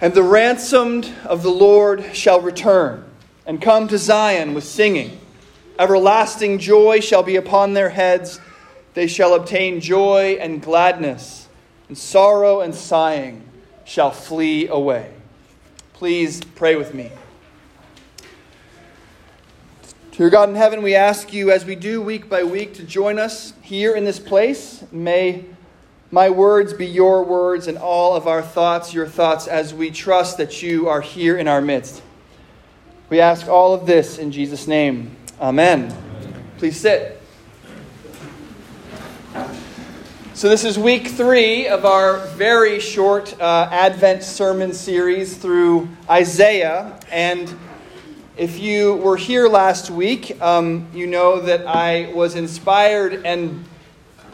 And the ransomed of the Lord shall return and come to Zion with singing. Everlasting joy shall be upon their heads. They shall obtain joy and gladness, and sorrow and sighing shall flee away. Please pray with me. Dear God in heaven, we ask you, as we do week by week, to join us here in this place. May my words be your words, and all of our thoughts your thoughts, as we trust that you are here in our midst. We ask all of this in Jesus' name. Amen. Please sit. So, this is week three of our very short uh, Advent sermon series through Isaiah. And if you were here last week, um, you know that I was inspired and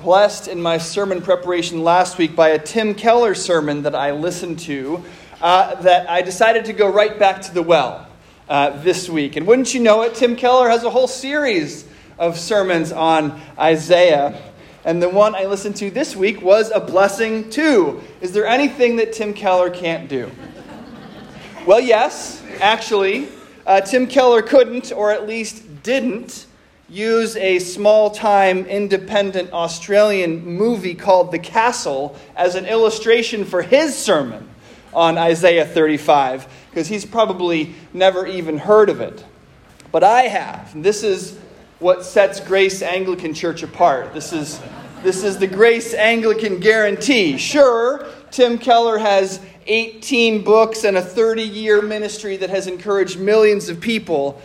blessed in my sermon preparation last week by a Tim Keller sermon that I listened to uh, that I decided to go right back to the well uh, this week. And wouldn't you know it, Tim Keller has a whole series of sermons on Isaiah. And the one I listened to this week was a blessing too. Is there anything that Tim Keller can't do? well, yes, actually. Uh, Tim Keller couldn't, or at least didn't, use a small time independent Australian movie called The Castle as an illustration for his sermon on Isaiah 35 because he's probably never even heard of it. But I have. This is what sets Grace Anglican Church apart. This is, this is the Grace Anglican guarantee. Sure, Tim Keller has 18 books and a 30 year ministry that has encouraged millions of people.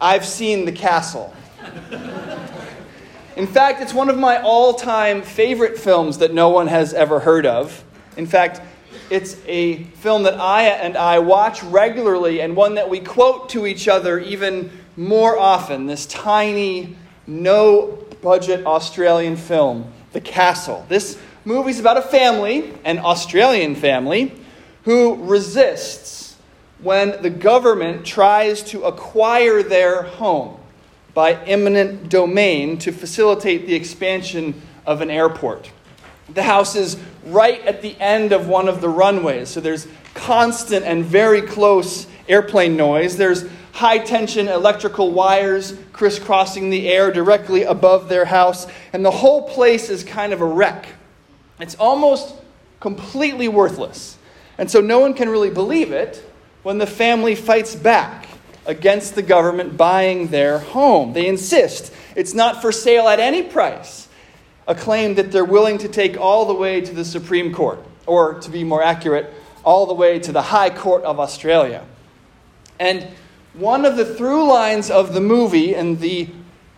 I've seen The Castle. In fact, it's one of my all time favorite films that no one has ever heard of. In fact, it's a film that Aya and I watch regularly and one that we quote to each other even more often. This tiny, no budget Australian film, The Castle. This movie's about a family, an Australian family, who resists when the government tries to acquire their home by eminent domain to facilitate the expansion of an airport. The house is right at the end of one of the runways, so there's constant and very close airplane noise. There's high tension electrical wires crisscrossing the air directly above their house, and the whole place is kind of a wreck. It's almost completely worthless. And so no one can really believe it when the family fights back against the government buying their home. They insist it's not for sale at any price a claim that they're willing to take all the way to the Supreme Court, or to be more accurate, all the way to the High Court of Australia. And one of the through lines of the movie and the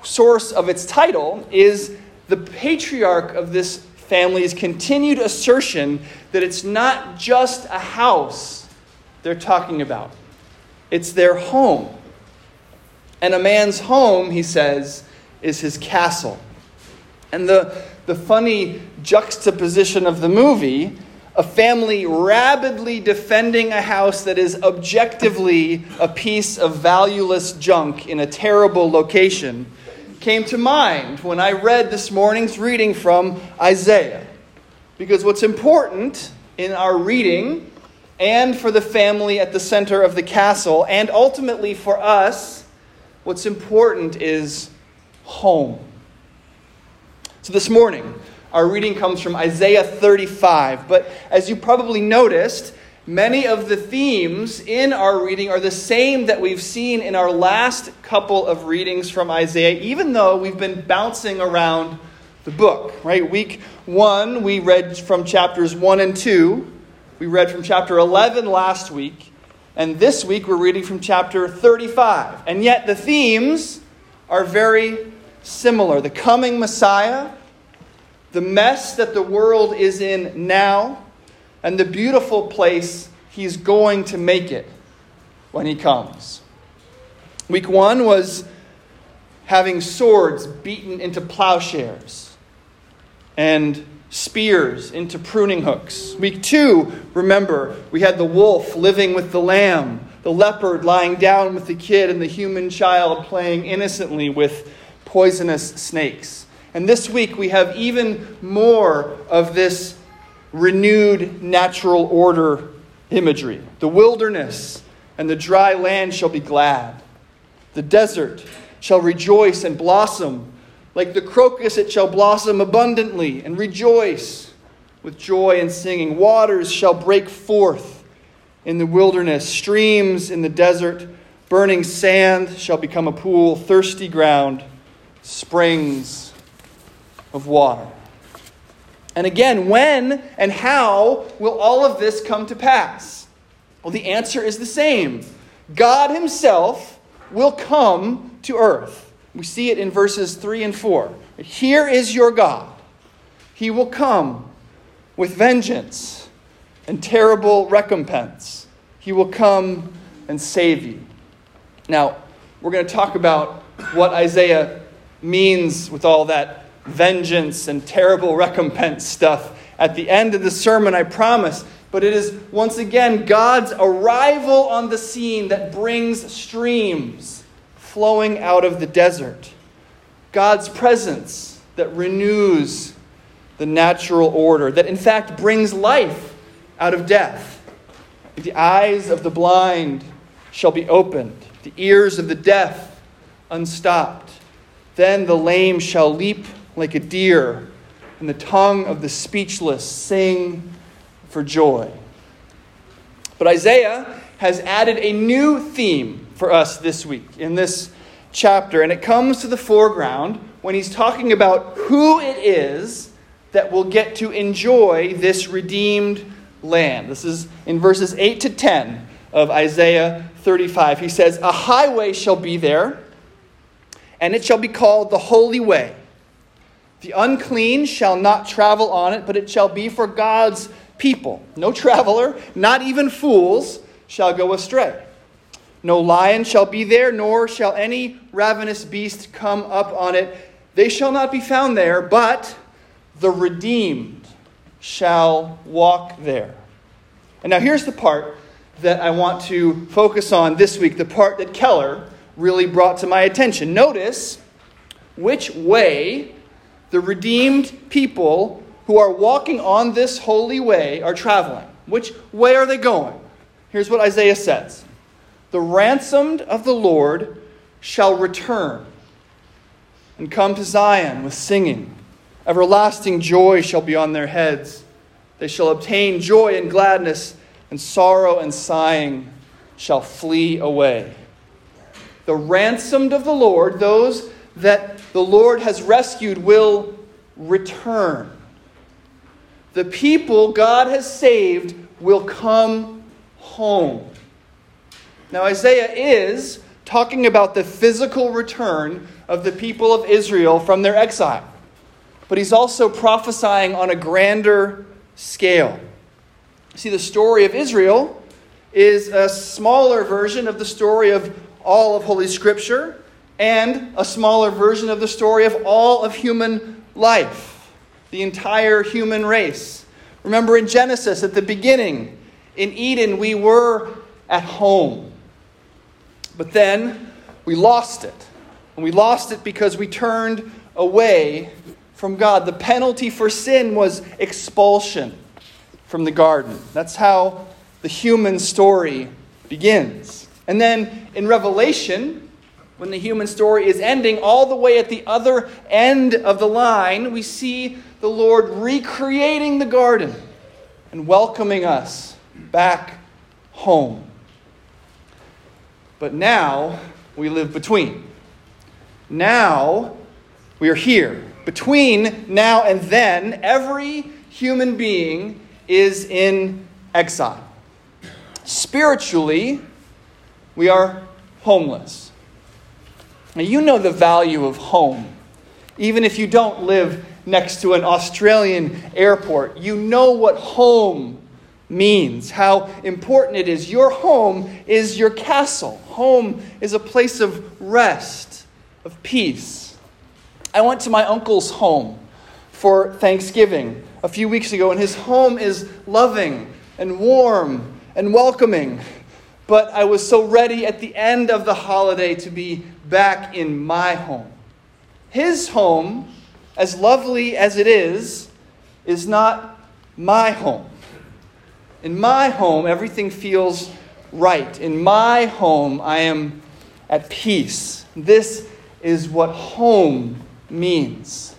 source of its title is the patriarch of this family's continued assertion that it's not just a house they're talking about, it's their home. And a man's home, he says, is his castle. And the, the funny juxtaposition of the movie a family rabidly defending a house that is objectively a piece of valueless junk in a terrible location came to mind when I read this morning's reading from Isaiah. Because what's important in our reading, and for the family at the center of the castle, and ultimately for us, what's important is home. So this morning, our reading comes from Isaiah 35. But as you probably noticed, many of the themes in our reading are the same that we've seen in our last couple of readings from Isaiah, even though we've been bouncing around the book, right? Week one, we read from chapters 1 and 2. We read from chapter 11 last week. And this week, we're reading from chapter 35. And yet, the themes are very similar the coming Messiah, the mess that the world is in now, and the beautiful place he's going to make it when he comes. Week one was having swords beaten into plowshares and spears into pruning hooks. Week two, remember, we had the wolf living with the lamb, the leopard lying down with the kid, and the human child playing innocently with poisonous snakes. And this week we have even more of this renewed natural order imagery. The wilderness and the dry land shall be glad. The desert shall rejoice and blossom. Like the crocus, it shall blossom abundantly and rejoice with joy and singing. Waters shall break forth in the wilderness, streams in the desert, burning sand shall become a pool, thirsty ground, springs of water. And again, when and how will all of this come to pass? Well, the answer is the same God Himself will come to earth. We see it in verses 3 and 4. Here is your God. He will come with vengeance and terrible recompense. He will come and save you. Now, we're going to talk about what Isaiah means with all that vengeance and terrible recompense stuff at the end of the sermon, I promise. But it is once again God's arrival on the scene that brings streams flowing out of the desert. God's presence that renews the natural order, that in fact brings life out of death. The eyes of the blind shall be opened, the ears of the deaf unstopped. Then the lame shall leap like a deer, and the tongue of the speechless sing for joy. But Isaiah has added a new theme for us this week in this chapter, and it comes to the foreground when he's talking about who it is that will get to enjoy this redeemed land. This is in verses 8 to 10 of Isaiah 35. He says, A highway shall be there, and it shall be called the Holy Way. The unclean shall not travel on it, but it shall be for God's people. No traveler, not even fools, shall go astray. No lion shall be there, nor shall any ravenous beast come up on it. They shall not be found there, but the redeemed shall walk there. And now here's the part that I want to focus on this week, the part that Keller really brought to my attention. Notice which way the redeemed people who are walking on this holy way are traveling. Which way are they going? Here's what Isaiah says The ransomed of the Lord shall return and come to Zion with singing. Everlasting joy shall be on their heads. They shall obtain joy and gladness, and sorrow and sighing shall flee away. The ransomed of the Lord, those that the Lord has rescued will return. The people God has saved will come home. Now, Isaiah is talking about the physical return of the people of Israel from their exile, but he's also prophesying on a grander scale. See, the story of Israel is a smaller version of the story of all of Holy Scripture and a smaller version of the story of all of human life, the entire human race. Remember in Genesis, at the beginning, in Eden, we were at home. But then we lost it. And we lost it because we turned away from God. The penalty for sin was expulsion from the garden. That's how the human story begins. And then in Revelation, when the human story is ending, all the way at the other end of the line, we see the Lord recreating the garden and welcoming us back home. But now we live between. Now we are here. Between now and then, every human being is in exile. Spiritually, we are homeless. Now, you know the value of home. Even if you don't live next to an Australian airport, you know what home means, how important it is. Your home is your castle. Home is a place of rest, of peace. I went to my uncle's home for Thanksgiving a few weeks ago, and his home is loving and warm and welcoming. But I was so ready at the end of the holiday to be back in my home. His home, as lovely as it is, is not my home. In my home, everything feels right. In my home, I am at peace. This is what home means.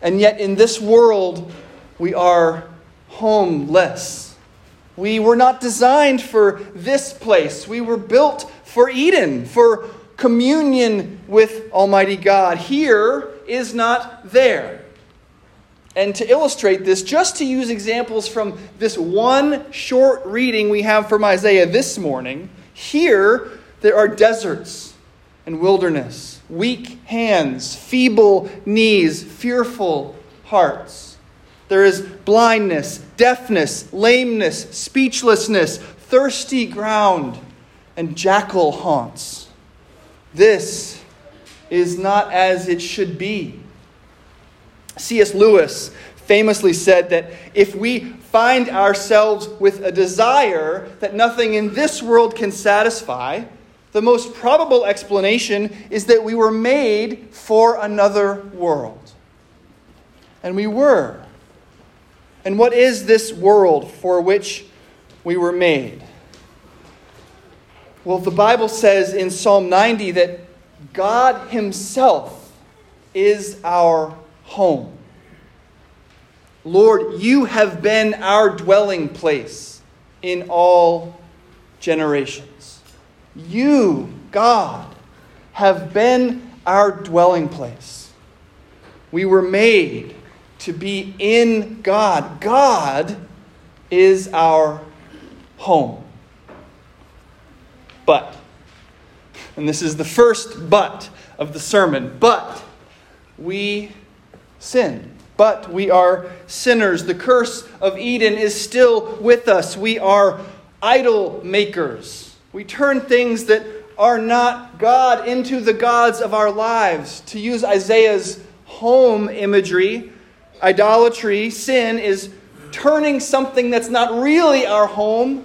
And yet, in this world, we are homeless. We were not designed for this place. We were built for Eden, for communion with Almighty God. Here is not there. And to illustrate this, just to use examples from this one short reading we have from Isaiah this morning, here there are deserts and wilderness, weak hands, feeble knees, fearful hearts. There is blindness, deafness, lameness, speechlessness, thirsty ground, and jackal haunts. This is not as it should be. C.S. Lewis famously said that if we find ourselves with a desire that nothing in this world can satisfy, the most probable explanation is that we were made for another world. And we were. And what is this world for which we were made? Well, the Bible says in Psalm 90 that God Himself is our home. Lord, you have been our dwelling place in all generations. You, God, have been our dwelling place. We were made to be in God. God is our home. But, and this is the first but of the sermon, but we sin. But we are sinners. The curse of Eden is still with us. We are idol makers. We turn things that are not God into the gods of our lives. To use Isaiah's home imagery, idolatry, sin is turning something that's not really our home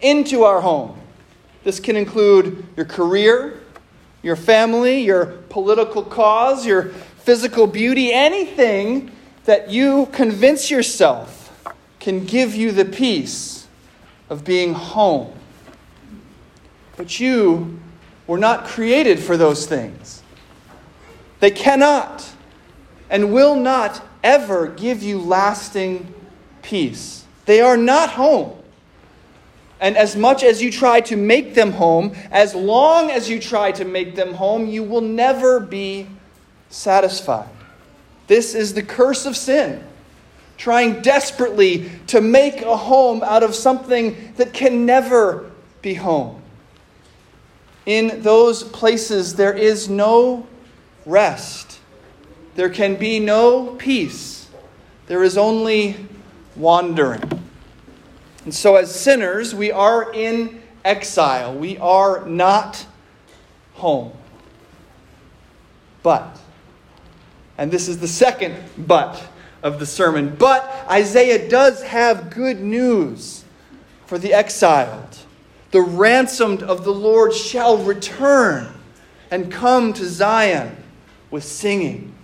into our home. This can include your career, your family, your political cause, your physical beauty, anything that you convince yourself can give you the peace of being home. But you were not created for those things. They cannot and will not ever give you lasting peace. They are not home. And as much as you try to make them home, as long as you try to make them home, you will never be satisfied. This is the curse of sin. Trying desperately to make a home out of something that can never be home. In those places, there is no rest. There can be no peace. There is only wandering. And so, as sinners, we are in exile. We are not home. But and this is the second but of the sermon. But Isaiah does have good news for the exiled. The ransomed of the Lord shall return and come to Zion with singing.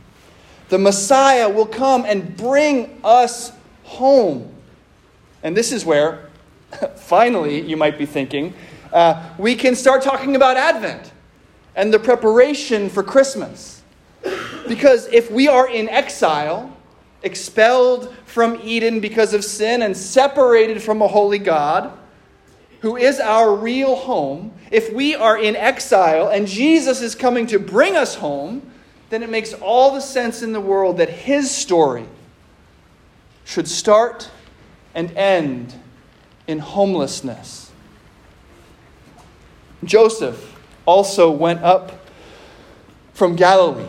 The Messiah will come and bring us home. And this is where, finally, you might be thinking, uh, we can start talking about Advent and the preparation for Christmas. Because if we are in exile, expelled from Eden because of sin, and separated from a holy God, who is our real home, if we are in exile and Jesus is coming to bring us home, then it makes all the sense in the world that his story should start and end in homelessness. Joseph also went up from Galilee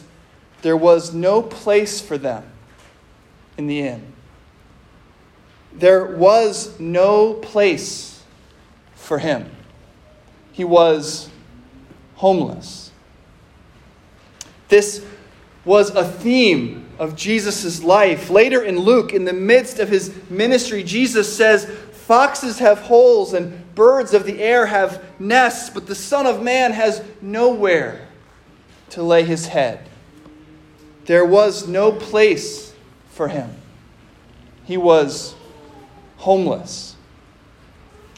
there was no place for them in the inn. there was no place for him. He was homeless. This was a theme of Jesus' life. Later in Luke, in the midst of his ministry, Jesus says, Foxes have holes and birds of the air have nests, but the Son of Man has nowhere to lay his head. There was no place for him. He was homeless.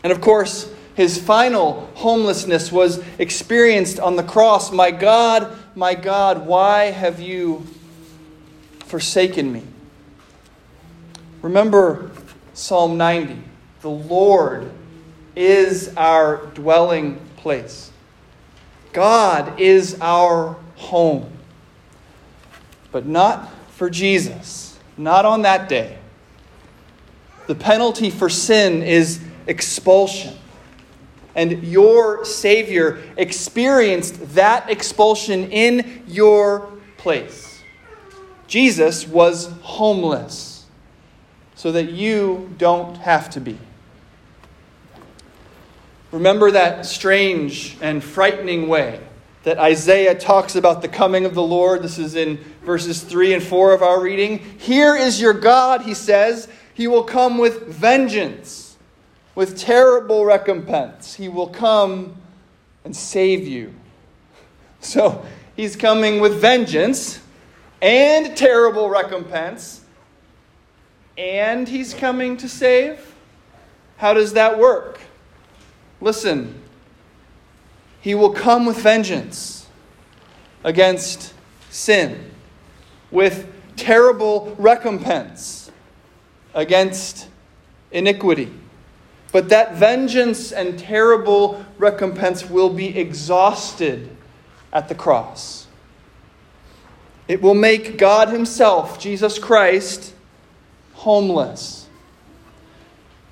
And of course, his final homelessness was experienced on the cross. My God, my God, why have you forsaken me? Remember Psalm 90 the Lord is our dwelling place, God is our home. But not for Jesus, not on that day. The penalty for sin is expulsion. And your Savior experienced that expulsion in your place. Jesus was homeless so that you don't have to be. Remember that strange and frightening way that Isaiah talks about the coming of the Lord. This is in verses 3 and 4 of our reading. Here is your God, he says. He will come with vengeance, with terrible recompense. He will come and save you. So he's coming with vengeance and terrible recompense, and he's coming to save. How does that work? Listen, he will come with vengeance against sin, with terrible recompense against iniquity. But that vengeance and terrible recompense will be exhausted at the cross. It will make God Himself, Jesus Christ, homeless.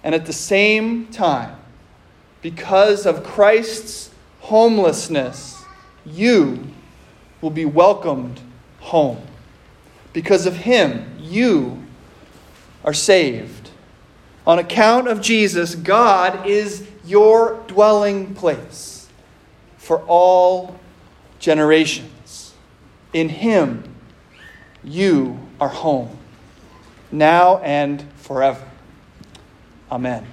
And at the same time, because of Christ's homelessness, you will be welcomed home. Because of him, you are saved. On account of Jesus, God is your dwelling place for all generations. In him, you are home, now and forever. Amen.